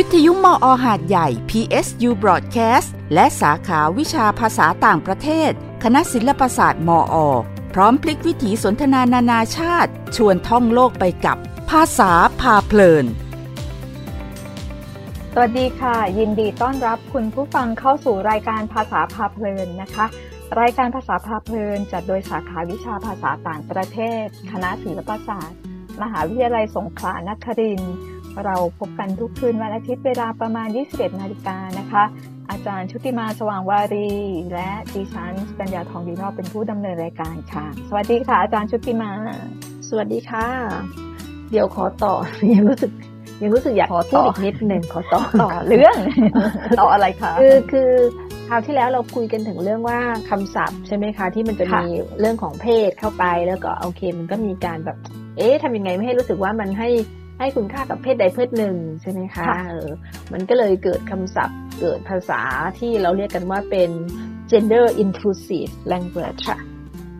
วิทยุมออหาดใหญ่ PSU Broadcast และสาขาวิชาภาษาต่างประเทศ คณะศิลปศาสตร์มอพร้อมพลิกวิถีสนทนานานาชาติ ชวนท่องโลกไปกับภาษาพาเพลิน สวัสดีค่ะ ยินดีต้อนรับคุณผู้ฟังเข้าสู่รายการภาษาพาเพลินนะคะ รายการภาษาพาเพลินจัดโดยสาขาวิชาภาษาต่างประเทศ คณะศิลปศาสตร์ มหาวิทยาลัยสงขลานครินทร์ เราพบกันทุกคืนวันอาทิตย์เวลาประมาณ 21 นาฬิกานะคะ อาจารย์ชุติมาสว่างวารี และดิฉันปัญญาทองดีนอกเป็นผู้ดำเนินรายการค่ะ สวัสดีค่ะ อาจารย์ชุติมา สวัสดีค่ะ เดี๋ยวขอต่อยังรู้สึกยังรู้สึกอยากขอพูต่ดออีกนิดหนึ่งขอต่อต่อเรื่องต่ออะไรคะคือคือคราวที่แล้วเราคุยกันถึงเรื่องว่าคำศัพท์ใช่ไหมคะ ที่มันจะค่ะมีเรื่องของเพศเข้าไปแล้วก็โอเค มันก็มีการแบบ เอ๊ะทำยังไงไม่ให้รู้สึกว่ามันให้ ให้คุณค่ากับเพศใดเพศหนึ่งใช่ไหมคะค่ะเออมันก็เลยเกิดคำศัพท์เกิดภาษาที่เราเรียกกันว่าเป็น gender inclusive language ค่ะ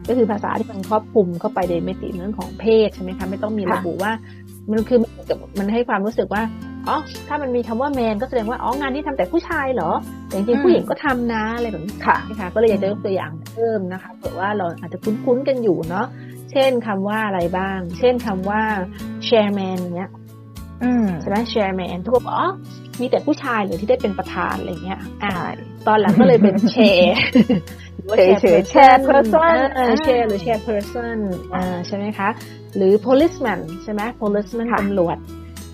ก็คือภาษาที่มันครอบคลุมเข้าไปในมิติเรื่องของเพศใช่ไหมคะไม่ต้องมีค่ะระบุว่า มันคือมันเหมือนกับมันให้ความรู้สึกว่าอ๋อถ้ามันมีคำว่าแมนก็แสดงว่าอ๋องานที่ทำแต่ผู้ชายเหรอ แต่จริงๆผู้หญิงก็ทำนะอะไรแบบนี้ค่ะนะคะก็เลยอยากจะยกตัวอย่างเพิ่มนะคะเผื่อว่าเราอาจจะคุ้นๆกันอยู่เนาะ เช่นคำว่าอะไรบ้าง เช่นคำว่า chairman เนี้ยอืมใช่ไหม chairman ทุกคนบอกอ๋อมีแต่ผู้ชายเหรือที่ได้เป็นประธานอะไรเงี้ย อ่าใช่ตอนหลังก็เลยเป็น chair หรือว่าเฉยๆ chairperson เออ chair หรือ chairperson อ่าใช่ไหมคะ หรือ policeman ใช่ไหม policeman ค่ะตำรวจ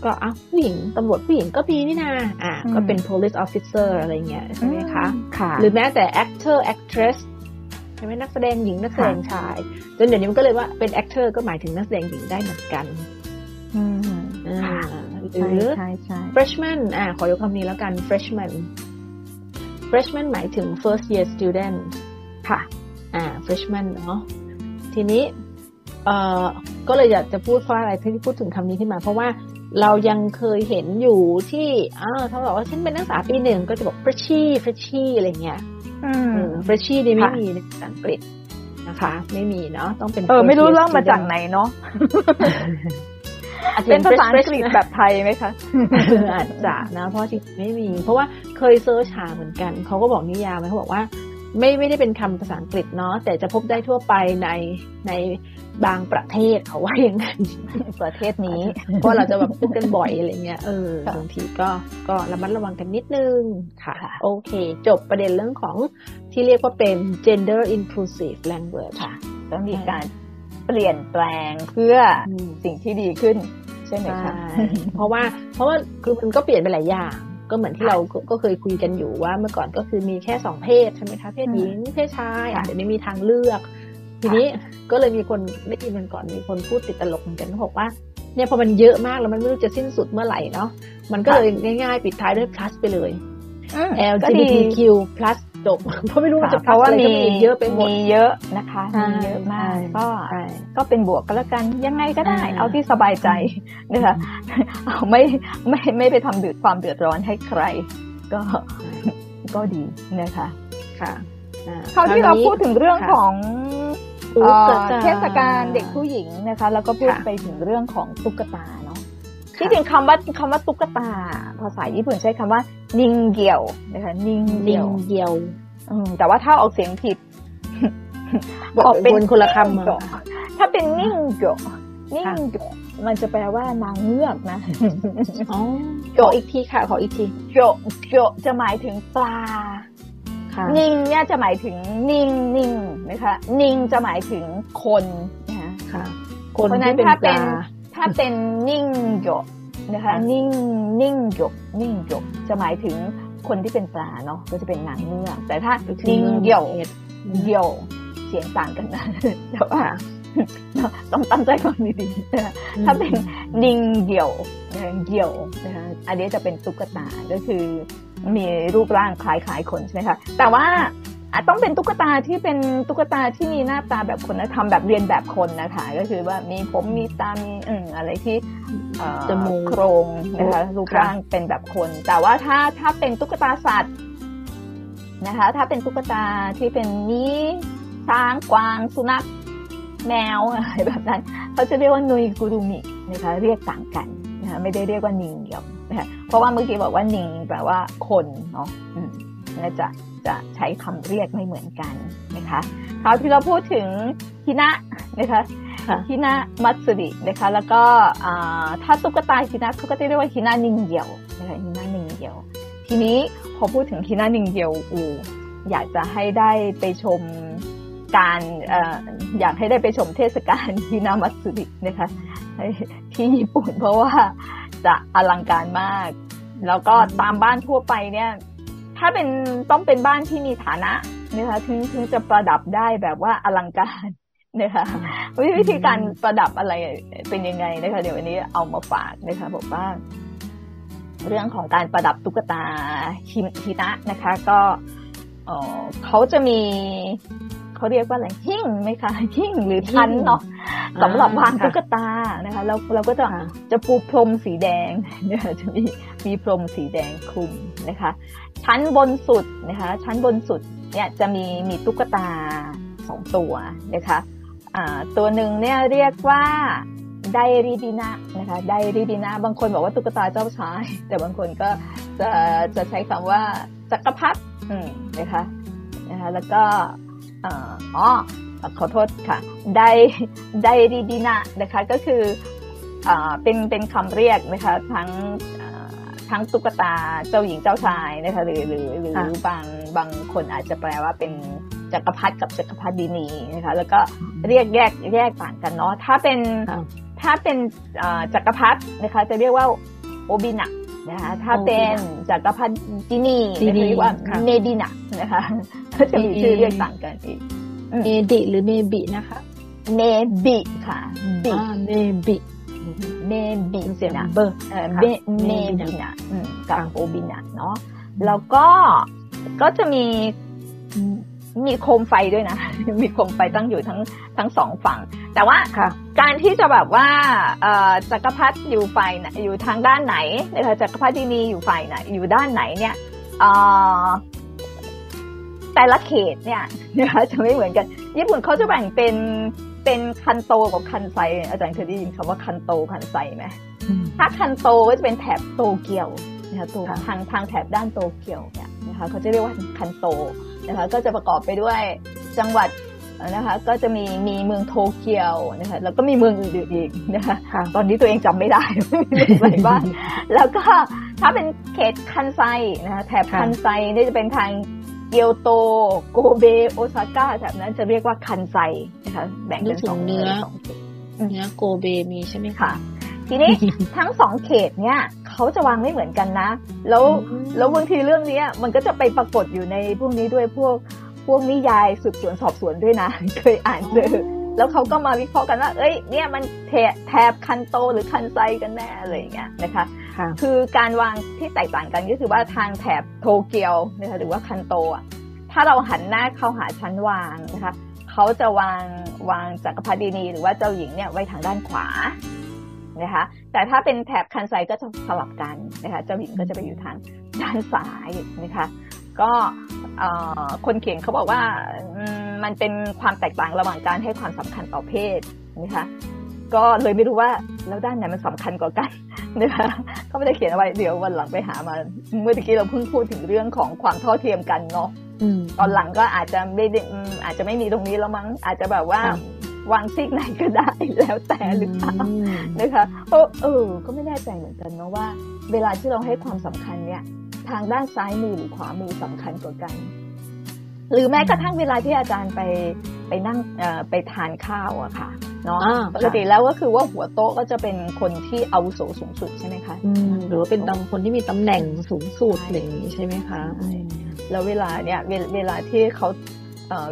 ก็อ้าวผู้หญิงตำรวจผู้หญิงก็มีนี่นาอ่าอืมก็เป็น police officer อะไรเงี้ยใช่ไหมคะค่ะหรือแม้แต่ actor actress ใช่ไหมนักแสดงหญิงนักแสดงชาย จนเดี๋ยวนี้มันก็เลยว่าเป็น actor ก็หมายถึงนักแสดงหญิงได้เหมือนกันอืมอ่าค่ะหรือใช่ใช่ freshman อ่าขอยกคำนี้แล้วกัน freshman freshman หมายถึง first year student ค่ะ อ่า freshman เนาะทีนี้ เอ่อ ก็เลยอยากจะพูดเพราะอะไรที่พูดถึงคำนี้ขึ้นมา เพราะว่าเรายังเคยเห็นอยู่ที่อ่าเขาบอกว่าฉันเป็นนักศึกษาปีหนึ่งก็จะบอก freshie freshie อะไรเงี้ยอืม เฟรชชี่นี่ไม่ค่ะมีในภาษาอังกฤษนะคะ ไม่มีเนาะต้องเป็น เออ ไม่รู้ first year เรื่องมาจาก student ไหนเนาะอาจจะเป็นภาษาอังกฤษ fresh- แบบไทยไหมคะอาจจะนะ เพราะจริงๆไม่มี เพราะว่าเคยเซิร์ชหาเหมือนกันเขาก็บอกนิยามไว้เขาบอกว่า ไม่ไม่ได้เป็นคำภาษาอังกฤษเนาะแต่จะพบได้ทั่วไปในใน บางประเทศเขาว่าอย่างนั้นประเทศนี้ เพราะเราจะแบบพูดกันบ่อยอะไรเงี้ยเออค่ะบางทีก็ก็ระมัดระวังกันนิดนึงค่ะค่ะ โอเค จบประเด็นเรื่องของที่เรียกว่าเป็น gender inclusive language ค่ะ ต้องมีการเปลี่ยนแปลงเพื่ออืมสิ่งที่ดีขึ้น ใช่ไหมใช่คะเพราะว่าเพราะว่าคือมันก็เปลี่ยนไปหลายอย่างก็เหมือนที่เราก็ก็เคยคุยกันอยู่ว่าเมื่อก่อนก็คือมีแค่สองเพศใช่ไหมคะเพศหญิงเพศชายค่ะเดี๋ยวนี้มีทางเลือก ทีนี้ก็เลยมีคนได้ยินกันก่อนมีคนพูดติดตลกเหมือนกันเขาบอกว่าเนี่ยพอมันเยอะมากแล้วมันไม่รู้จะสิ้นสุดเมื่อไหร่เนาะมันก็เลยง่ายๆ ปิดท้ายด้วย plus ไปเลยอืมก็ดี LGBTQ plus จบเพราะไม่รู้ว่าค่ะจะเพราะว่าอะไรมีก็มีเยอะไปหมดมีเยอะนะคะใช่มีเยอะมากใช่ก็ใช่ก็เป็นบวกก็แล้วกันยังไงก็ได้อ่าเอาที่สบายใจนะคะเอาไม่ไม่ไม่ไปทำเดือดความเดือดร้อนให้ใคร ก็ก็ดีนะคะค่ะอ่าคราวที่เรานี้พูดถึงเรื่องค่ะของตุ๊ เอ่กอตาเทศกาลเด็กผู้หญิงนะคะ แล้วก็พูดค่ะไปถึงเรื่องของตุ๊กตาเนาะค่ะที่จริงคำว่าคำว่าตุ๊กตา ภาษาญี่ปุ่นใช้คำว่า นิงเกียวนะคะนิงนิเกียวงเดียวอืมแต่ว่าถ้าออกเสียงผิดบอกออกเป็นคนคนละคำนิ่งอะเกียวถ้าเป็นนิ่งเกียวนิ่งเกียวมันจะแปลว่านางเงือกนะอ๋อขออีกทีค่ะ ขออีกทีเกียวเกียวจะหมายถึงปลาค่ะ นิงเนี่ยจะหมายถึงนิ่งนิ่งนะคะ นิงจะหมายถึงคนนะคะค่ะคนเพราะฉะนั้ที่นเป็นถ้าปเป็นลาถ้าเป็นนิ่งหยกนะคะค่ะนิ่งนิ่งหยกนิ่งหยกจะหมายถึงคนที่เป็นปลาเนาะก็จะเป็นนางเงือกแต่ถ้านิ่งเหยี่ยวเหยี่ยวเสียงต่างกันนะแต่ว่า ต้องตั้งใจฟังดีๆนะคะถ้าเป็นนิ่งเหยี่ยวนะคะเหยี่ยวนะคะอันนี้จะเป็นตุ๊กตาก็คือมีรูปร่างคล้ายๆคนใช่ไหมคะแต่ว่าอาจต้องเป็นตุ๊กตาที่เป็นตุ๊กตาที่มีหน้าตาแบบคนนะทำแบบเรียนแบบคนนะคะก็คือว่ามีผมมีตามีอืมอะไรที่เอ่อจมูกโครงนะคะค่ะรูปร่างเป็นแบบคน แต่ว่าถ้าถ้าเป็นตุ๊กตาสัตว์นะคะ ถ้าเป็นตุ๊กตาที่เป็นนี้ช้างกวางสุนัข แมวอะไรแบบนั้นเขาจะเรียกว่านุยกุรุมินะคะเรียกต่างกันนะคะนะคะไม่ได้เรียกว่านิงเหี่ยวนะคะเพราะว่าเมื่อกี้บอกว่านิงแปลว่าคนเนาะน่าจะจะใช้คำเรียกไม่เหมือนกันนะคะคราวที่เราพูดถึงฮินะนะคะฮินะมัตสึรินะคะแล้วก็ถ้าตุ๊กตาฮินะเขาก็จะเรียกว่าฮินะนิงเหี่ยวนะคะฮินะนิงเหี่ยว ทีนี้พอพูดถึงฮินะนิงเหี่ยวอูอยากจะให้ได้ไปชม การอยากให้ได้ไปชมเทศกาลฮินามัตสึรินะคะที่ญี่ปุ่นเพราะว่าจะอลังการมาก แล้วก็ตามบ้านทั่วไปเนี่ย ถ้าเป็นต้องเป็นบ้านที่มีฐานะนะคะถึงถึงจะประดับได้แบบว่าอลังการนะคะวิธีการประดับอะไรเป็นยังไงนะคะ เดี๋ยววันนี้เอามาฝากนะคะบอกว่า เรื่องของการประดับตุ๊กตาฮินะนะคะ ก็เขาจะมี เขาเรียกว่าอะไรหิ้งไหมคะหิ้งหรือทันเนาะสำหรับวางตุ๊กตานะคะเราเราก็จะจะปูพรมสีแดงเนี่ยจะมีมีพรมสีแดงคลุมนะคะ ชั้นบนสุดนะคะ ชั้นบนสุดเนี่ยจะมีมีตุ๊กตาสองตัวนะคะอ่าตัวหนึ่งเนี่ยเรียกว่าไดริบินะนะคะไดริบินะบางคนบอกว่าตุ๊กตาเจ้าชาย แต่บางคนก็จะจะใช้คำว่าจักรพรรดินะคะนะคะแล้วก็ อ๋อขอโทษค่ะไดไดริบินะนะคะก็คือเป็นเป็นคำเรียกนะคะทั้งทั้งตุ๊กตาเจ้าหญิงเจ้าชายนะคะหรือหรือหรือบางบางคนอาจจะแปลว่าเป็นจักรพรรดิกับจักรพรรดินีนะคะแล้วก็เรียกแยกแยกต่างกันเนาะถ้าเป็นถ้าเป็นจักรพรรดินะคะจะเรียกว่าおびな นะคะถ้าเป็นจักรพรรดินีเรียกว่าめびな นะคะ ก็จะมีชื่อเรียกต่างกันอีกเมดิหรือเมบินะคะเมบิค่ะบิเมบิเมบิเสียงเบอร์め めびな กับ おびな เนาะแล้วก็ก็จะมีมีโคมไฟด้วยนะ มีโคมไฟตั้งอยู่ทั้งทั้งสองฝั่ง แต่ว่าการที่จะแบบว่าจักรพรรดิอยู่ฝ่ายอยู่ทางด้านไหนนะคะจักรพรรดินีอยู่ฝ่ายไหนอยู่ด้านไหนเนี่ย แต่ละเขตเนี่ยนะคะจะไม่เหมือนกัน ญี่ปุ่นเขาจะแบ่งเป็นเป็นคันโตกับคันไซ อาจารย์เคยได้ยินคำว่าคันโตคันไซไหมถ้าคันโตก็จะเป็นแถบโตเกียวนะคะตัวทางทางแถบด้านโตเกียวเนี่ยนะคะเขาจะเรียกว่าคันโตนะคะก็จะประกอบไปด้วยจังหวัดนะคะก็จะมีมีเมืองโตเกียวนะคะแล้วก็มีเมืองอื่นๆอีกนะคะตอนนี้ตัวเองจำไม่ได้ไม่รู้อะไรบ้างแล้วก็ถ้าเป็นเขตคันไซนะคะแถบคันไซนี่จะเป็นทาง เกียวโต โกเบ โอซาก้าแถบนั้นจะเรียกว่าคันไซนะคะ แบ่งเป็นสองเนื้อเนื้อโกเบมีใช่ไหมคะทีนี้ทั้งสองเขตเนี่ยเขาจะวางไม่เหมือนกันนะ แล้วแล้วบางทีเรื่องนี้มันก็จะไปปรากฏอยู่ในพวกนี้ด้วยพวกพวกนิยายสืบสวนสอบสวนด้วยนะ เคยอ่านเจอ แล้วเขาก็มาวิเคราะห์กันว่า เอ้ย เนี่ยมันแถบคันโตหรือคันไซกันแน่อะไรอย่างเงี้ยนะคะ คือการวางที่แตกต่างกันก็คือว่าทางแถบโตเกียวนะคะหรือว่าคันโตอะถ้าเราหันหน้าเข้าหาชั้นวางนะคะเขาจะวางวางจักรพรรดินีหรือว่าเจ้าหญิงเนี่ยไว้ทางด้านขวานะคะ แต่ถ้าเป็นแถบคันไซก็จะสลับกันนะคะ เจ้าหญิงก็จะไปอยู่ทางด้านซ้ายนะคะ ก็ คนเขียนเขาบอกว่ามันเป็นความแตกต่างระหว่างการให้ความสำคัญต่อเพศนะคะก็เลยไม่รู้ว่าแล้วด้านไหนมันสำคัญกว่ากันนะคะก็ไม่ได้เขียนเอาไว้เดี๋ยววันหลังไปหามา เมื่อกี้เราเพิ่งพูดถึงเรื่องของความเท่าเทียมกันเนาะตอนหลังก็อาจจะไม่อาจจะไม่มีตรงนี้แล้วมั้งอาจจะแบบว่าวางซิกไหนก็ได้แล้วแต่หรือเปล่านะคะเพราะเออก็ไม่แน่ใจเหมือนกันเนาะว่า เวลาที่เราให้ความสำคัญเนี่ย ทางด้านซ้ายมือหรือขวามือสำคัญกว่ากัน หรือแม้กระทั่งเวลาที่อาจารย์ไปไปนั่งไปทานข้าวอะค่ะเนาะปกติแล้วก็คือว่าหัวโต๊ะก็จะเป็นคนที่อาวุโสสูงสุดใช่ไหมคะหรือว่าเป็นตำคนที่มีตำแหน่งสูงสุดอย่างนี้ใช่ไหมคะแล้วเวลาเนี่ยเวลาที่เขา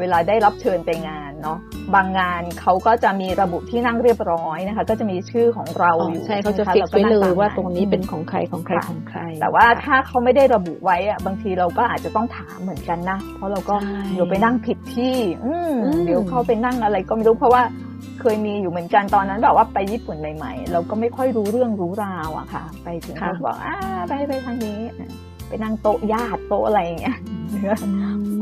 เวลาได้รับเชิญไปงาน เนาะบางงานเขาก็จะมีระบุที่นั่งเรียบร้อยนะคะ ก็จะมีชื่อของเราอยู่ใช่เขาจะฟิกไว้เลยว่าตรงนี้เป็นของใครของใครของใคร แต่ว่าถ้าเขาไม่ได้ระบุไว้อะบางทีเราก็อาจจะต้องถามเหมือนกันนะ เพราะเราก็เดี๋ยวไปนั่งผิดที่ อืเดี๋ยวเขาไปนั่งอะไรก็ไม่รู้เพราะว่าเคยมีอยู่เหมือนกันตอนนั้นแบบว่าไปญี่ปุ่นใหม่ ๆ เราก็ไม่ค่อยรู้เรื่องรู้ราวอะค่ะ ไปถึงเขาบอกอ่าไปไปทางนี้ ไปนั่งโต๊ะญาติโต๊ะอะไรอย่างเงี้ย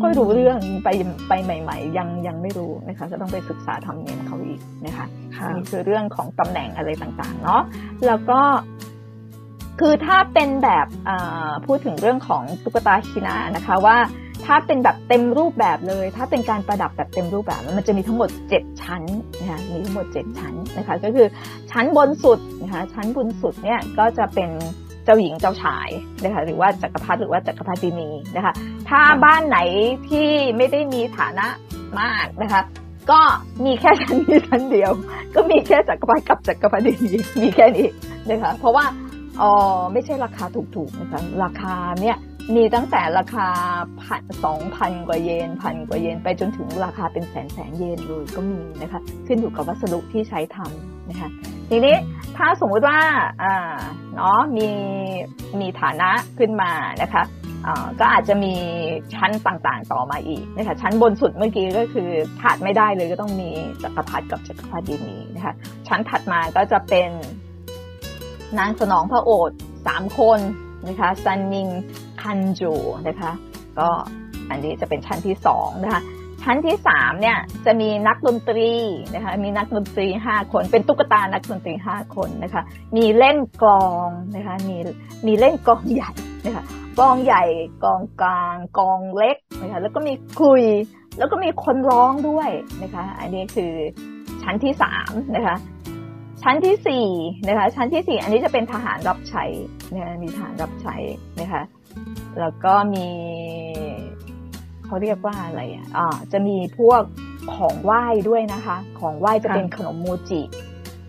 ค่อยรู้เรื่องไปไปใหม่ ๆ ยังยังไม่รู้นะคะจะต้องไปศึกษาทำเนียมเขาอีกนะคะนี่คือเรื่องของตำแหน่งอะไรต่างๆเนาะแล้วก็คือถ้าเป็นแบบพูดถึงเรื่องของตุ๊กตาชินานะคะว่าถ้าเป็นแบบเต็มรูปแบบเลย ถ้าเป็นการประดับแบบเต็มรูปแบบมันจะมีทั้งหมด 7 ชั้นนะคะมีทั้งหมด 7 ชั้นนะคะก็คือชั้นบนสุดนะคะชั้นบนสุดเนี่ยก็จะเป็นเจ้าหญิงเจ้าชายนะคะหรือว่าจักรพรรดิหรือว่าจักรพรรดินีนะคะถ้าบ้านไหนที่ไม่ได้มีฐานะมากนะคะก็มีแค่ชั้นนี้ชั้นเดียว ก็มีแค่จักรพรรดิกับจักรพรรดินีมีแค่นี้นะคะเพราะว่าอ๋อไม่ใช่ราคาถูกๆนะคะราคาเนี่ยมีตั้งแต่ราคาพันสองพันกว่าเยนพันกว่าเยนไปจนถึงราคาเป็นแสนแสนเยนเลยก็มีนะคะขึ้นอยู่กับวัสดุที่ใช้ทำนะคะ ทีนี้ถ้าสมมติว่าอ่าเนาะมีมีฐานะขึ้นมานะคะก็อาจจะมีชั้นต่างๆต่อมาอีกนะคะชั้นบนสุดเมื่อกี้ก็คือขาดไม่ได้เลยก็ต้องมีจักรพรรดิกับจักรพรรดินีนะคะชั้นถัดมาก็จะเป็นนางสนองพระโอษฐ์สามคนนะคะซันนิงคันจูนะคะก็อันนี้จะเป็นชั้นที่สองนะคะ ชั้นที่สามเนี่ยจะมีนักดนตรีนะคะมีนักดนตรีห้าคนเป็นตุ๊กตานักดนตรีห้าคนนะคะมีเล่นกลองนะคะมีมีเล่นกลองใหญ่นะคะกลองใหญ่กลองกลางกลองเล็กนะคะแล้วก็มีคุย แล้วก็มีคนร้องด้วยนะคะอันนี้คือชั้นที่สามนะคะชั้นที่สี่นะคะชั้นที่สี่อันนี้จะเป็นทหารรับใช้นะคะมีทหารรับใช้นะคะแล้วก็มี เขาเรียกว่าอะไรอะจะมีพวกของไหว้ด้วยนะคะ ของไหว้จะเป็นขนมโมจิ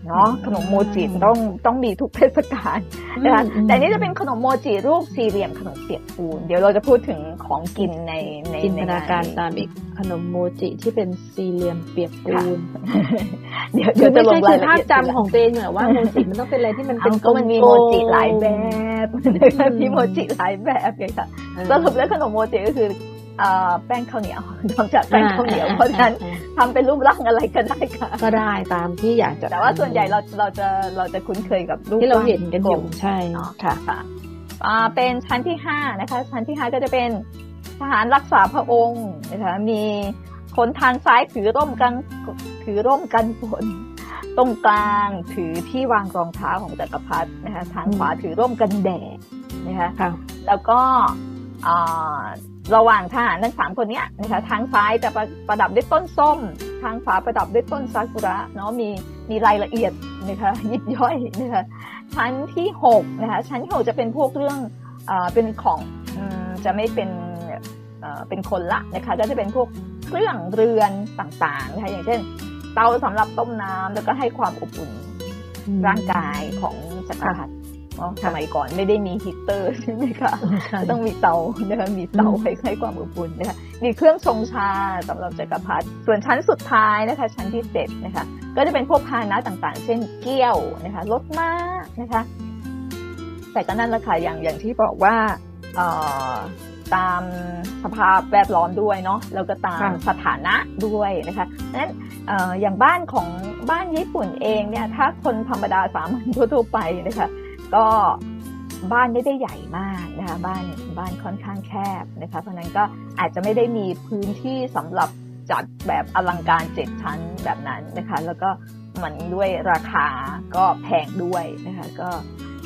เนาะขนมโมจิต้องต้องมีทุกเทศกาลนะคะแต่นี่จะเป็นขนมโมจิรูปสี่เหลี่ยมขนมเปียกปูน เดี๋ยวเราจะพูดถึงของกินในในจินตนาการตามอีกขนมโมจิที่เป็นสี่เหลี่ยมเปียกปูน เดี๋ยวเดี๋ยวจะลงรายละเอียดภาพจำของตัวเองเหรอว่าโมจิมันต้องเป็นอะไรที่มันเป็นก็มันมีโมจิหลายแบบมีโมจิหลายแบบไงค่ะสรุปแล้วขนมโมจิก็คือ แป้งข้าวเหนียวทำจากแป้งข้าวเหนียว เพราะฉะนั้นทำเป็นรูปร่างอะไรก็ได้ค่ะ ก็ได้ตามที่อยากจะ แต่ว่าส่วนใหญ่เราเราจะเราจะคุ้นเคยกับรูปที่เราเห็นกันอยู่ใช่ค่ะค่ะเป็นชั้นที่ห้านะคะ ชั้นที่ห้าก็จะเป็นทหารรักษาพระองค์นะคะมีคนทางซ้ายถือร่มกันถือร่มกันฝนตรงกลางถือที่วางรองเท้าของจักรพรรดินะคะทางขวาถือร่มกันแดดนะคะแล้วก็ ระหว่างทหารทั้งสามคนนี้นะคะทางซ้ายจะประประดับด้วยต้นส้ม ทางขวาประดับด้วยต้นซากุระเนาะมีมีรายละเอียดนะคะยิบย่อยนะคะชั้นที่หกนะคะชั้นที่หกจะเป็นพวกเรื่องอเป็นของจะไม่เป็นเป็นคนละนะคะก็จะเป็นพวกเครื่องเรือนต่างๆนะคะอย่างเช่น เตาสำหรับต้มน้ำแล้วก็ให้ความอบอุ่นร่างกายของจักรพรรดิ สมัยก่อนไม่ได้มีฮีเตอร์ใช่ไหมคะต้องมีเตานะคะมีเตาให้ให้ความอบอุ่นนะคะมีเครื่องชงชาสำหรับจักรพรรดิส่วนชั้นสุดท้ายนะคะ ชั้นที่เจ็ดนะคะ ก็จะเป็นพวกพาหนะต่างๆ เช่นเกี้ยวนะคะรถม้านะคะ แต่ก็นั่นแหละค่ะอย่างอย่างที่บอกว่าตามสภาพแวดล้อมด้วยเนาะแล้วก็ตามสถานะด้วยนะคะนั้นอย่างบ้านของบ้านญี่ปุ่นเองเนี่ยถ้าคนธรรมดาสามัญทั่วๆไปนะคะ ก็บ้านไม่ได้ใหญ่มากนะคะบ้านบ้านค่อนข้างแคบนะคะเพราะนั้นก็อาจจะไม่ได้มีพื้นที่สำหรับจัดแบบอลังการเจ็ดชั้นแบบนั้นนะคะ แล้วก็มันด้วยราคาก็แพงด้วยนะคะก็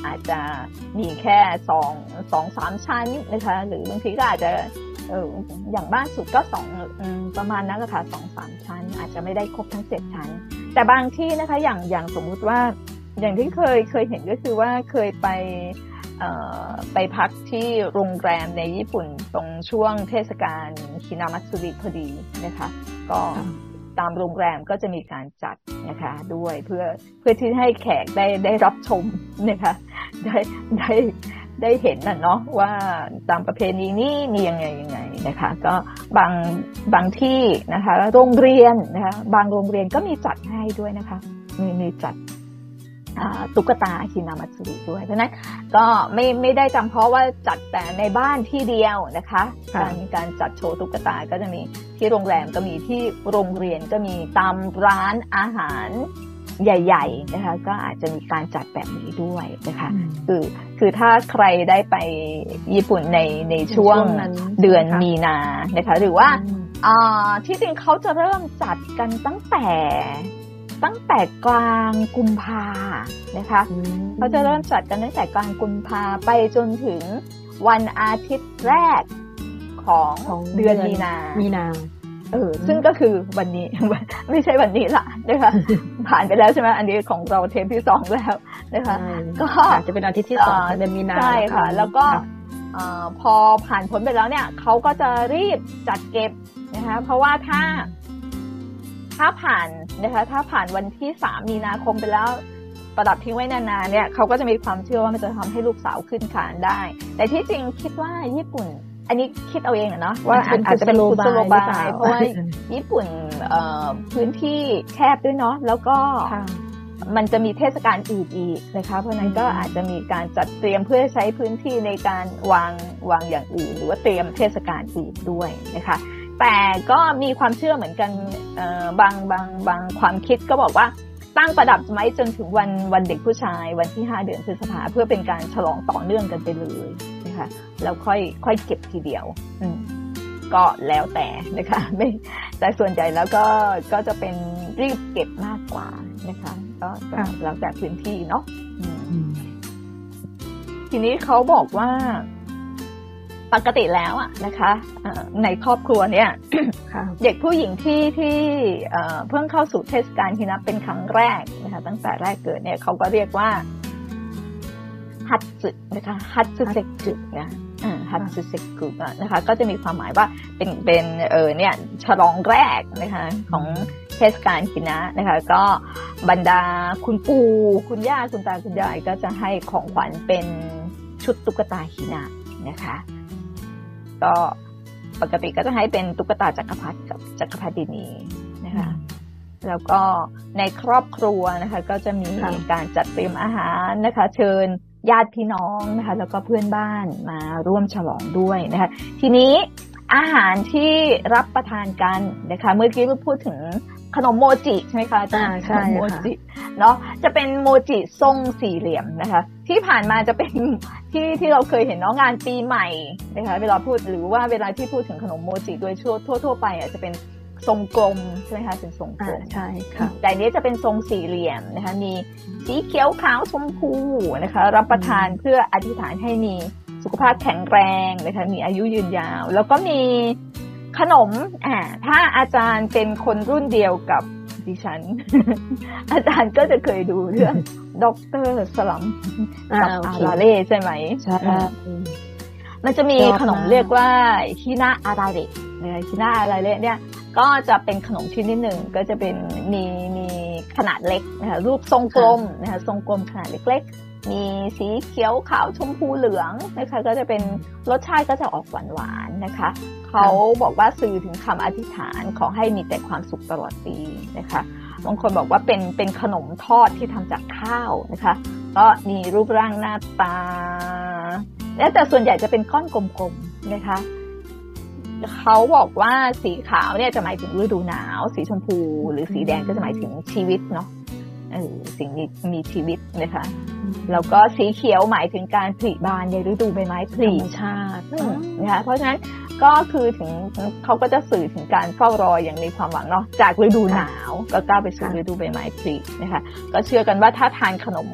อาจจะมีแค่สองสองสามชั้นนะคะหรือบางทีก็อาจจะเอออย่างบ้านสุดก็สองประมาณนั้นค่ะสองสามชั้น อาจจะไม่ได้ครบทั้งเจ็ดชั้น แต่บางที่นะคะอย่างอย่างสมมุติว่า อย่างที่เคยเคยเห็นก็คือว่าเคยไปไปพักที่โรงแรมในญี่ปุ่นตรงช่วงเทศกาลคินามัตสุริพอดีนะคะ ก็ตามโรงแรมก็จะมีการจัดนะคะด้วยเพื่อเพื่อที่ให้แขกได้ได้รับชมนะคะได้ได้ได้เห็นน่ะเนาะว่าตามประเพณีนี้มียังไงยังไงนะคะ ก็บางบางที่นะคะโรงเรียนนะคะบางโรงเรียนก็มีจัดให้ด้วยนะคะมีมีจัด ตุ๊กตาฮินามัตสึริด้วย เพราะนั้นก็ไม่ไม่ได้จำเพราะว่าจัดแต่ในบ้านที่เดียวนะคะการการจัดโชว์ตุ๊กตาก็จะมีที่โรงแรมก็มีที่โรงเรียนก็มีตามร้านอาหารใหญ่ๆนะคะก็อาจจะมีการจัดแบบนี้ด้วยนะคะคือคือถ้าใครได้ไปญี่ปุ่นในในช่วงเดือนมีนานะคะหรือว่าที่จริงเขาจะเริ่มจัดกันตั้งแต่ ตั้งแต่กลางกุมภานะคะเขาจะเริ่มจัดกันตั้งแต่กลางกุมภาไปจนถึงวันอาทิตย์แรกของของเดือนมีนา มีนา เออ ซึ่งก็คือวันนี้ ไม่ใช่วันนี้ละนะคะ ผ่านไปแล้วใช่ไหมอันนี้ของเราเทปที่สองแล้วนะคะ ก็จะเป็นอาทิตย์ที่สองเดือนมีนาใช่ค่ะ แล้วก็พอผ่านผลไปแล้วเนี่ยเขาก็จะรีบจัดเก็บนะคะ เพราะว่าถ้าถ้าผ่าน นะคะ ถ้าผ่านวันที่สามมีนาคมไปแล้วประดับทิ้งไว้นานๆเนี่ยเขาก็จะมีความเชื่อว่ามันจะทำให้ลูกสาวขึ้นคานได้ แต่ที่จริงคิดว่าญี่ปุ่น อันนี้คิดเอาเองเนาะว่าอาจจะเป็นกุศโลบายเพราะว่าญี่ปุ่นพื้นที่แคบด้วยเนาะแล้วก็มันจะมีเทศกาลอื่นอีกนะคะ เพราะนั้นก็อาจจะมีการจัดเตรียมเพื่อใช้พื้นที่ในการวางวางอย่างอื่น หรือว่าเตรียมเทศกาลอื่นด้วยนะคะ แต่ก็มีความเชื่อเหมือนกันบางบางบางความคิดก็บอกว่าตั้งประดับไว้จนถึงวันวันเด็กผู้ชาย วันที่ห้าเดือนพฤษภาเพื่อเป็นการฉลองต่อเนื่องกันไปเลยนะคะแล้วค่อยค่อยเก็บทีเดียว อืก็แล้วแต่นะคะไม่แต่ส่วนใหญ่แล้วก็ก็จะเป็นรีบเก็บมากกว่านะคะ ก็แล้วแต่พื้นที่เนาะทีนี้เขาบอกว่า ปกติแล้วอะนะคะในครอบครัวเนี่ยเด็กผู้หญิงที่ที่เพิ่งเข้าสู่เทศกาลฮินะเป็นครั้งแรกนะคะตั้งแต่แรกเกิดเนี่ยเขาก็เรียกว่าฮัตสึนะคะฮัตสึเซกุนะฮัตสึเซกุนะคะก็จะมีความหมายว่าเป็นเป็นเออเนี่ยฉลองแรกนะคะของเทศกาลฮินะนะคะ ก็บรรดาคุณปู่คุณย่าคุณตาคุณยายก็จะให้ของขวัญเป็นชุดตุ๊กตาฮินะนะคะ ก็ปกติก็จะให้เป็นตุ๊กตาจักรพรรดิกับจักรพรรดินีนะคะแล้วก็ในครอบครัวนะคะ ก็จะมีการจัดเตรียมอาหารนะคะ เชิญญาติพี่น้องนะคะ แล้วก็เพื่อนบ้านมาร่วมฉลองด้วยนะคะ ทีนี้อาหารที่รับประทานกันนะคะ เมื่อกี้เราพูดถึง ขนมโมจิใช่ไหมคะอาจารย์ใช่โมจิเนาะจะเป็นโมจิทรงสี่เหลี่ยมนะคะ ที่ผ่านมาจะเป็นที่ที่เราเคยเห็นเนาะงานปีใหม่นะคะเวลาพูดหรือว่าเวลาที่พูดถึงขนมโมจิโดยทั่วทั่วทั่วไปอะจะเป็นทรงกลมใช่ไหมคะเป็นทรงกลมใช่ค่ะแต่นี้จะเป็นทรงสี่เหลี่ยมนะคะมีสีเขียวขาวชมพูนะคะ รับประทานเพื่ออธิษฐานให้มีสุขภาพแข็งแรงนะคะมีอายุยืนยาว แล้วก็มี ขนมอ่าถ้าอาจารย์เป็นคนรุ่นเดียวกับดิฉัน อาจารย์ก็จะเคยดูเรื่องด็อกเตอร์สลัมกับอาราเล่ใช่ไหมใช่มันจะมีขนมเรียกว่าฮินาอาราเล่เนี่ยฮินาอาราเล่เนี่ยก็จะเป็นขนมชิ้นนิดหนึ่งก็จะเป็นมีมีขนาดเล็กนะคะรูปทรงกลมนะคะทรงกลมขนาดเล็กมีสีเขียวขาวชมพูเหลืองนะคะก็จะเป็นรสชาติก็จะออกหวานหวานนะคะ เขาบอกว่าสื่อถึงคำอธิษฐานขอให้มีแต่ความสุขตลอดปีนะคะบางคนบอกว่าเป็นเป็นขนมทอดที่ทำจากข้าวนะคะ ก็มีรูปร่างหน้าตา และแต่ส่วนใหญ่จะเป็นก้อนกลมๆนะคะเขาบอกว่าสีขาวเนี่ยจะหมายถึงฤดูหนาว สีชมพู หรือสีแดงก็จะหมายถึงชีวิตเนาะ สิ่งมีมีชีวิตนะคะแล้วก็สีเขียวหมายถึงการผลิบานในฤดูใบไม้ผลิชาตินะคะเพราะฉะนั้นก็คือถึงเขาก็จะสื่อถึงการเฝ้ารออย่างมีความหวังเนาะจากฤดูหนาวก็ก้าวไปสู่ฤดูใบไม้ผลินะคะก็เชื่อกันว่าถ้าทานขนม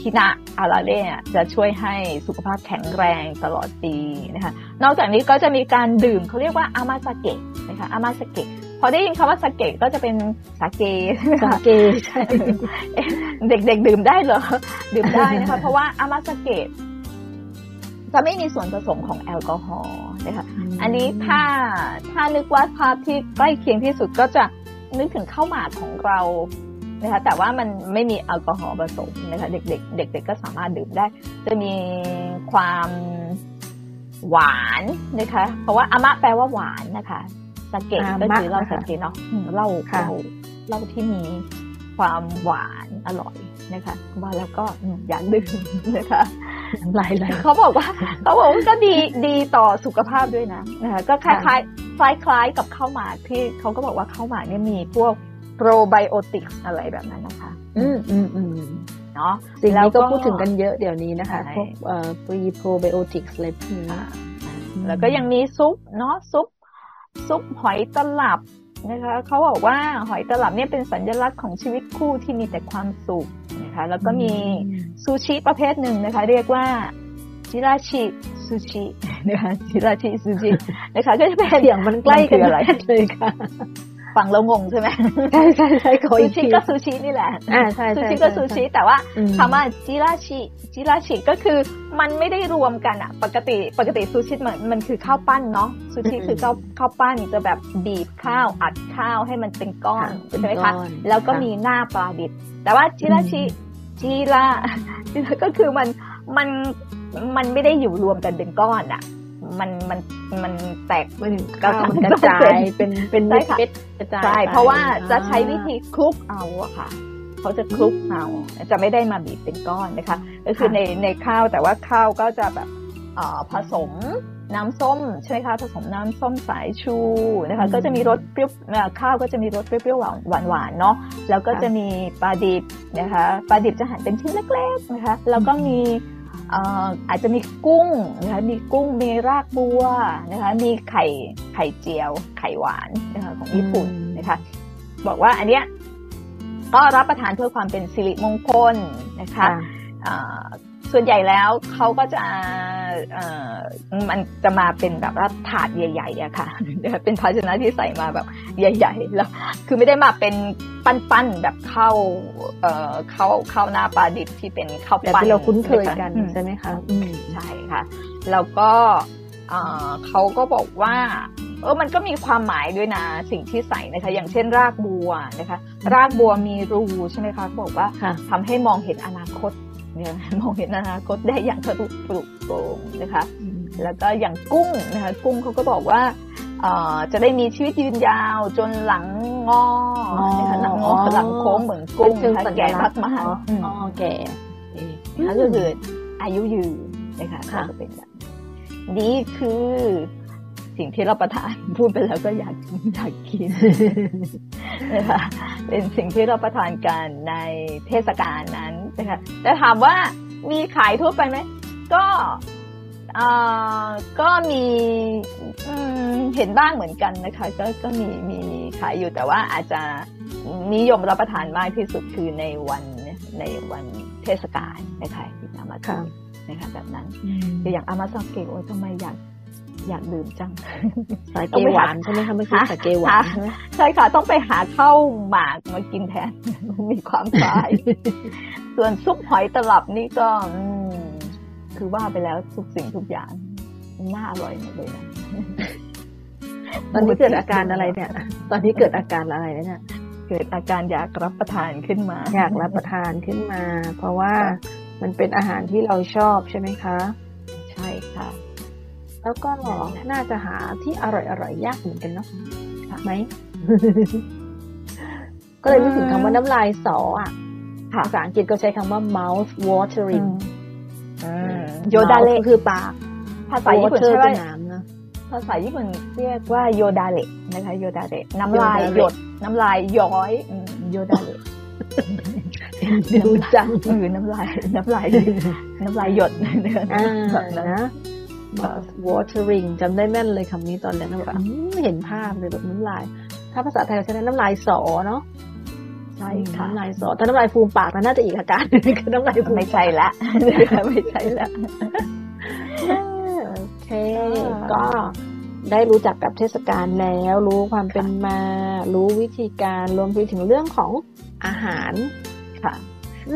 คินะอาราเล่จะช่วยให้สุขภาพแข็งแรงตลอดปีนะคะนอกจากนี้ก็จะมีการดื่มเขาเรียกว่าอามาสเกะนะคะอามาสเกะ พอได้ยินคำว่าสเกตก็จะเป็นสาเกสาเกใช่เด็กๆดื่มได้เหรอ ดื่มได้นะคะ เพราะว่าอามาสเกตจะไม่มีส่วนผสมของแอลกอฮอล์นะคะอันนี้ถ้าถ้านึกว่าภาพที่ใกล้เคียงที่สุดก็จะนึกถึงข้าวหมากของเรานะคะแต่ว่ามันไม่มีแอลกอฮอล์ผสมนะคะเด็กๆเด็ก ๆ ก็สามารถดื่มได้ จะมีความหวานนะคะ เพราะว่าอามะแปลว่าหวานนะคะ สเกตก็คือเราสเกตเนาะเล่าเล่าเล่าที่มีความหวานอร่อยนะคะว่าแล้วก็อยากดื่มนะคะหลายๆเขาบอกว่าเขาบอกว่าก็ดีดีต่อสุขภาพด้วยนะนะคะก็คล้ายคล้ายคล้ายคล้ายกับข้าวหมากที่เขาก็บอกว่าข้าวหมากเนี่ยมีพวกโปรไบโอติกอะไรแบบนั้นนะคะ อืมอืมอืมเนาะสิ่งนี้ก็พูดถึงกันเยอะเดี๋ยวนี้นะคะพวกเอ่อปรีโปรไบโอติกอะไรพวกนี้แล้วก็ยังมีซุปเนาะซุป ซุปหอยตลับนะคะเขาบอกว่าหอยตลับเนี่ยเป็นสัญลักษณ์ของชีวิตคู่ที่มีแต่ความสุขนะคะแล้วก็มีซูชิประเภทหนึ่งนะคะเรียกว่าจิราชิซูชินะคะจิราชิซูชินะคะก็จะเป็นเสียงมันใกล้กันคืออะไรเลยค่ะ ฟังแล้วงงใช่ไหมใช่ใช่ใช่ขอซูอีกชิทีก็ซูชินี่แหละอ่าใช่ซูใช่ชิก็ซูชิแต่ว่าอืมคำว่าจิราชิจิราชิก็คือมันไม่ได้รวมกันอะปกติปกติซูชิมันมันคือข้าวปั้นเนาะซูชิคือข้าวข้าวปั้นจะแบบบีบข้าวอัดข้าวให้มันเป็นก้อนใช่ไหมคะแล้วก็มีหน้าปลาดิบแต่ว่าจิราชิจิราจิราก็คือมันมันมันไม่ได้อยู่รวมกันเป็นก้อนอะ มันมันมันแตกมันกระข้าวจายมันกระจายเป็นเป็นใช่ค่ะเม็ดกระจายใช่ไปเพราะว่าจะอ่ใช้วิธีคลุกเอาอะค่ะเขาจะคลุกเอาจะไม่ได้มาบีบเป็นก้อนนะคะ ก็คือค่ะในในข้าวแต่ว่าข้าวก็จะแบบเอ่อผสมน้ำส้มใช่ไหมคะผสมน้ำส้มสายชูนะคะ ก็จะมีรสเปรี้ยวเอ่อข้าวก็จะมีรสเปรี้ยวๆหวานหวานๆเนาะแล้วก็จะมีปลาดิบนะคะปลาดิบจะหั่นเป็นชิ้นเล็กๆนะคะ แล้วก็มีเอ่ออาจจะมีกุ้งนะคะมีกุ้งมีรากบัวนะคะมีไข่ไข่เจียว ไข่หวานนะคะของญี่ปุ่นนะคะบอกว่าอันเนี้ยก็รับประทานเพื่อความเป็นสิริมงคลนะคะค่ะอ่า ส่วนใหญ่แล้วเขาก็จะเอ่อมันจะมาเป็นแบบว่าถาดใหญ่ๆอะค่ะ เป็นภาชนะที่ใส่มาแบบใหญ่ ๆ แล้ว คือไม่ได้มาเป็นปั้นๆแบบข้าวเอ่อข้าวข้าวหน้าปลาดิบที่เป็นข้าวแบบปั้นที่เราคุ้นเคยกันอืมใช่ไหมคะอืมใช่ค่ะ แล้วก็เอ่อเขาก็บอกว่าเออมันก็มีความหมายด้วยนะสิ่งที่ใส่นะคะ อย่างเช่นรากบัวนะคะ รากบัวมีรูใช่ไหมคะเขาบอกว่าค่ะทำให้มองเห็นอนาคต เนี่ยมองเห็นอนาคตได้อย่างทะลุปลุกโปร่งนะคะ แล้วก็อย่างกุ้งนะคะกุ้งเขาก็บอกว่าเอ่อจะได้มีชีวิตยืนยาวจนหลังงอนะคะหลังงอหลังโค้งเหมือนกุ้งเป็นนะคะสัญแก่ลัมากษณ์มากอ๋ออืมอ๋อแก่นะคะก็คืออายุยืนนะคะค่ะก็จะเป็นแบบนี้นี่คือสิ่งที่เราประทานพูดไปแล้วก็อยากอยากกินนะคะเป็นสิ่งที่เราประทานกันในเทศกาลนั้น นะคะแต่ถามว่ามีขายทั่วไปไหมก็เอ่อก็มีอืมเห็นบ้างเหมือนกันนะคะ ก็ก็มีมีมีขายอยู่แต่ว่าอาจจะนิยมรับประทานมากที่สุดคือในวันในวันเทศกาลนะคะที่นำมาค่ะทำนะคะแบบนั้นคืออย่างอามาซาเกะโอ้ยทำไมอยากอยากดื่มจังสาเกหวานใช่ไหมคะเมื่อกี้ฮะสาเกหวานใช่ไหมใช่ค่ะต้องไปหาข้าวหมากมากินแทนมีความคล้าย ส่วนซุปหอยตลับนี่ก็อืมคือว่าไปแล้วทุกสิ่งทุกอย่างน่าอร่อยหมดเลยนะตอนนี้เกิดอาการอะไรเนี่ย ตอนนี้เกิดอาการอะไรเนี่ย เกิดอาการอยากรับประทานขึ้นมา อยากรับประทานขึ้นมา เพราะว่ามันเป็นอาหารที่เราชอบใช่ไหมคะ ใช่ค่ะ แล้วก็น่าจะหาที่อร่อยอร่อยๆยากเหมือนกันเนาะไหม ก็เลยนึกถึงคำว่าน้ำลายสออะค่ะ ภาษาอังกฤษก็ใช้คำว่า mouth watering โยดาเละก็คือปาก ภาษาญี่ปุ่น water ใช่ไหมเป็นน้ำนะภาษาญี่ปุ่นเรียกว่าโยดาเละนะคะโยดาเละน้ำลายโยดาเละหยด น้ำลายย้อยอืมโยดาเละดูจังเออน้ำลายน้ำลายน้ำลายหยดเนี่ยอ่าแบบนั้นนะ mouth watering จำได้แม่นเลยคำนี้ตอนนั้นนะแบบอืมเห็นภาพเลยแบบน้ำลาย ถ้าภาษาไทยเราใช้น้ำลายสอเนาะ ใช่ค่ะน้ำลายสอถ้าน้ำลายฟูมปากมันน่าจะอีกอาการหนึ่งคือน้ำลายฟูมไม่ใช่ละไม่ใช่ละโอเคอ่าก็ได้รู้จักกับเทศกาลแล้ว รู้ความเป็นมา รู้วิธีการรวมไปถึงเรื่องของอาหารค่ะ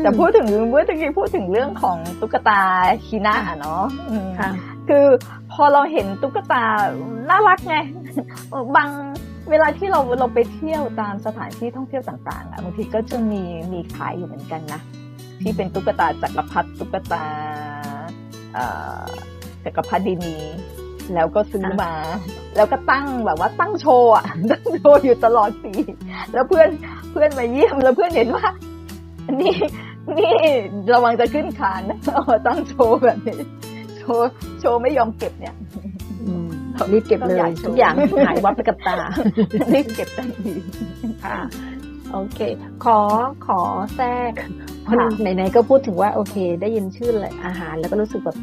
แต่พูดถึงเมื่อตะกี้พูดถึงเรื่องของตุ๊กตาคีน่าเนาะอืมค่ะคือพอเราเห็นตุ๊กตาน่ารักไงบาง เวลาที่เราเราไปเที่ยวตามสถานที่ท่องเที่ยวต่างๆอะบางทีก็จะมีมีขายอยู่เหมือนกันนะ ที่เป็นตุ๊กตาจักรพรรดิตุ๊กตาเอ่อจักรพรรดินีแล้วก็ซื้อมา แล้วก็ตั้งแบบว่าตั้งโชว์อะตั้งโชว์อยู่ตลอดปี แล้วเพื่อนเพื่อนมาเยี่ยมแล้วเพื่อนเห็นว่า นี่นี่ระวังจะขึ้นคานนะตั้งโชว์แบบนี้ โชว์โชว์ไม่ยอมเก็บเนี่ยอืม รีบเก็บเลต้องอยยากโชว์ทุกอย่างหายวับไปกับตารีบเก็บทันทีค่ะโอเค ขอขอแทรกเพราะค่ะไหนๆก็พูดถึงว่าโอเค ได้ยินชื่อเลยอาหาร แล้วก็รู้สึกแบบ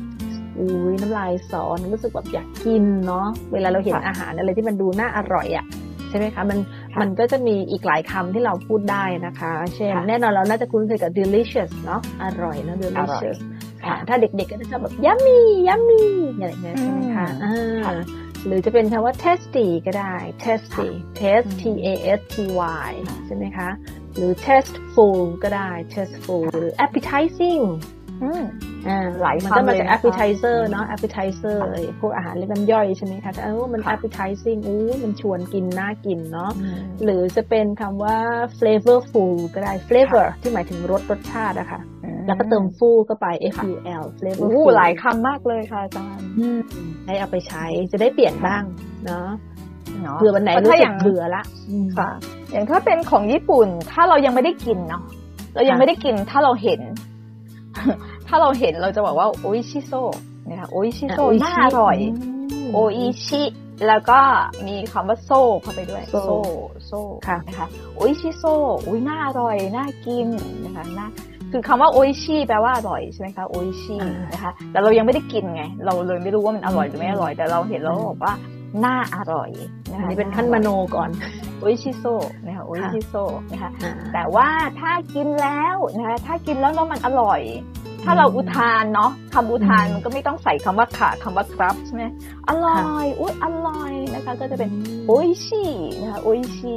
อุ้ยน้ำลายสอนรู้สึกแบบอยากกินเนาะเวลาเราเห็นอาหารอะไรที่มันดูน่าอร่อยอะ่ะใช่ไหมคะมันมันก็จะมีอีกหลายคำที่เราพูดได้นะคะ เช่น แน่นอนเราน่าจะคุ้นเคยกับ delicious เนาะอร่อยเนาะ delicious ค่ะ ถ้าเด็กๆก็จะชอบแบบ yummy yummy อะไรอย่างเงี้ยใช่ไหมคะอ่าหรือจะเป็นคำว่า tasty ก็ได้ tasty taste t a s t y ใช่ไหมคะ หรือ tasteful ก็ได้ tasteful หรือ appetizing อ่าหลายมันก็มาจาก appetizer เนาะ appetizer พวกอาหารเล็กน้ำย่อยใช่ไหมคะแต่เออมัน appetizing อู้มันชวนกินน่ากินเนาะหรือจะเป็นคำว่า flavorful ก็ได้ flavor ที่หมายถึงรสรสชาติอะค่ะแล้วก็เติมฟูก็ไป f u l flavorful หลายคำมากเลยค่ะอาจารย์ให้เอาไปใช้จะได้เปลี่ยนบ้างเนาะเบื่อวันไหนรู้สึกเบื่อละค่ะ อย่างถ้าเป็นของญี่ปุ่นถ้าเรายังไม่ได้กินเนาะเรายังไม่ได้กินถ้าเราเห็น ถ้าเราเห็นเราจะบอกว่าおいしそうนะคะおいしそう น่าอร่อย おいしい แล้วก็มีคำว่าそう เข้าไปด้วย โซโซนะคะおいしそう อุ้ยน่าอร่อยน่ากินนะคะน่าคือคำว่าおいしい แปลว่าอร่อยใช่ไหมคะおいしい นะคะแต่เรายังไม่ได้กินไง เราเลยไม่รู้ว่ามันอร่อยหรือไม่อร่อยแต่เราเห็นแล้วบอกว่าน่าอร่อยนะคะนี่เป็นขั้นมโนก่อนおいしそう นะคะ おいしそうนะคะแต่ว่าถ้ากินแล้วนะคะถ้ากินแล้วแล้วมันอร่อย ถ้าเราอุทานเนาะคำอุทานมันก็ไม่ต้องใส่คำว่าค่ะคำว่าครับใช่ไหมอร่อยอุ้ยอร่อยนะคะ ก็จะเป็นโอ้ยชีนะคะโอ้ยชี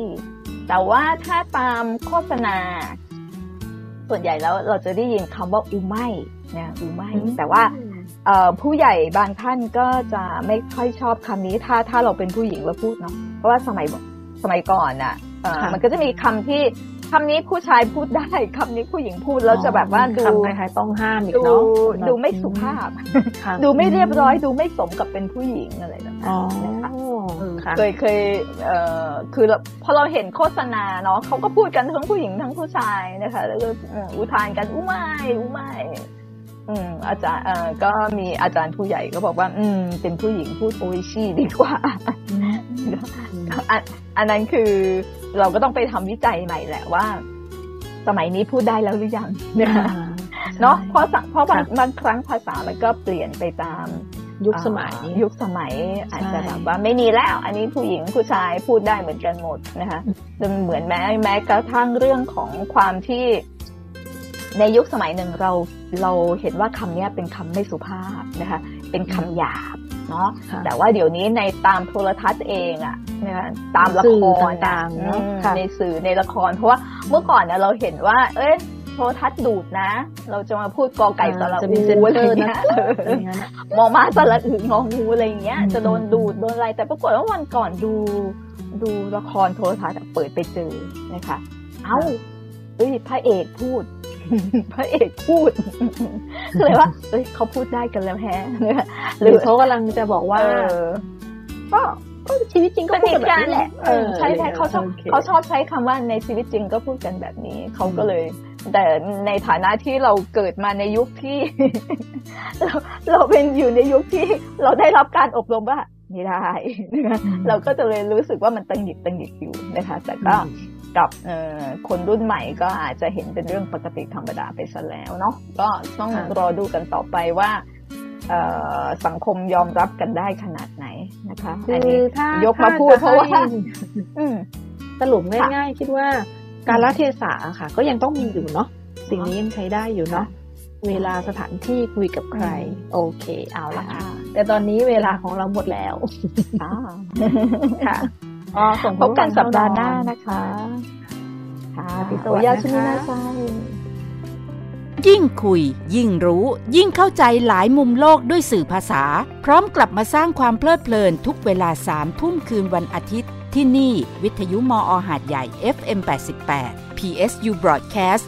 แต่ว่าถ้าตามโฆษณา ส่วนใหญ่แล้วเราจะได้ยินคำว่าอูไม่เนี่ยอูไม่แต่ว่าผู้ใหญ่บางท่านก็จะไม่ค่อยชอบคำนี้ ถ้าถ้าเราเป็นผู้หญิงเราพูดเนาะเพราะว่าสมัยสมัยก่อนอะมันก็จะมีคำที่ คำนี้ผู้ชายพูดได้คำนี้ผู้หญิงพูดแล้วจะแบบว่าดูคล้ายๆต้องห้ามอีกเนาะดูไม่สุภาพ ดูไม่เรียบร้อยดูไม่สมกับเป็นผู้หญิงอะไรแบบนี้นะคะเคยเคยเอ่อคือพอเราเห็นโฆษณาเนาะเขาก็พูดกันทั้งผู้หญิงทั้งผู้ชายนะคะ แล้วก็อุทานกันอุ้ไม่อุ้ไม่อืมอาจารย์เอ่อก็มีอาจารย์ผู้ใหญ่ก็บอกว่า อืม เป็นผู้หญิงพูดโออิชิดีกว่า อันนั้นคือเราก็ต้องไปทำวิจัยใหม่แหละว่า สมัยนี้พูดได้แล้วหรือยังเนี่ยเนาะเพราะเพราะบางบางครั้งภาษามันก็เปลี่ยนไปตามยุคสมัยยุคสมัยอาจจะแบบว่าไม่มีแล้ว อันนี้ผู้หญิงผู้ชายพูดได้เหมือนกันหมดนะคะเหมือนแม้แม้กระทั่งเรื่องของความที่ในยุคสมัยหนึ่งเราเราเห็นว่าคำนี้เป็นคำไม่สุภาพนะคะ เป็นคำหยาบเนาะแต่ว่าเดี๋ยวนี้ในตามโทรทัศน์เองอะนะคะตามละครต่างๆในสื่อในละคร เพราะว่าเมื่อก่อนเนี่ยเราเห็นว่า เอ้ยโทรทัศน์ดูดนะ เราจะมาพูดกอไก่สระอูอะไรเงี้ยมอมาสระอึงองูอะไรเงี้ย จะโดนดูดโดนอะไร แต่ปรากฏว่าวันก่อนดูดูละครโทรทัศน์เปิดไปเจอนะคะ เอ้าเอ้ยพระเอกพูด พระเอกพูดเลยว่าเอ้ยเขาพูดได้กันแล้วแฮะหรือเขากำลังจะบอกว่าก็ก็ชีวิตจริงก็พูดแบบนี้แหละใช่ใช่เขาชอบเขาชอบใช้คำว่าในชีวิตจริงก็พูดกันแบบนี้เขาก็เลย แต่ในฐานะที่เราเกิดมาในยุคที่ เราเราเป็นอยู่ในยุคที่เราได้รับการอบรมว่าไม่ได้เราก็จะเลยรู้สึกว่ามันตังหิดตังหิดอยู่นะคะ แต่ก็ กับคนรุ่นใหม่ก็อาจจะเห็นเป็นเรื่องปกติธรรมดาไปซะแล้วเนาะก็ต้องรอดูกันต่อไปว่าสังคมยอมรับกันได้ขนาดไหนนะคะอันนี้ยกมาพูดเพราะว่าสรุปง่ายๆ คิดว่าการละเทศะค่ะ ก็ยังต้องมีอยู่เนาะสิ่งนี้ยังใช้ได้อยู่เนาะเวลาสถานที่คุยกับใคร โอเค เอาละแต่ตอนนี้เวลาของเราหมดแล้วค่ะ พบกันสัปดาห์หน้านะคะ ค่ะพิโตยาชิมินาไซยิ่งคุย ยิ่งรู้ ยิ่งเข้าใจหลายมุมโลกด้วยสื่อภาษา พร้อมกลับมาสร้างความเพลิดเพลินทุกเวลาสามทุ่มคืนวันอาทิตย์ ที่นี่ วิทยุมออหาดใหญ่ FM 88 PSU Broadcast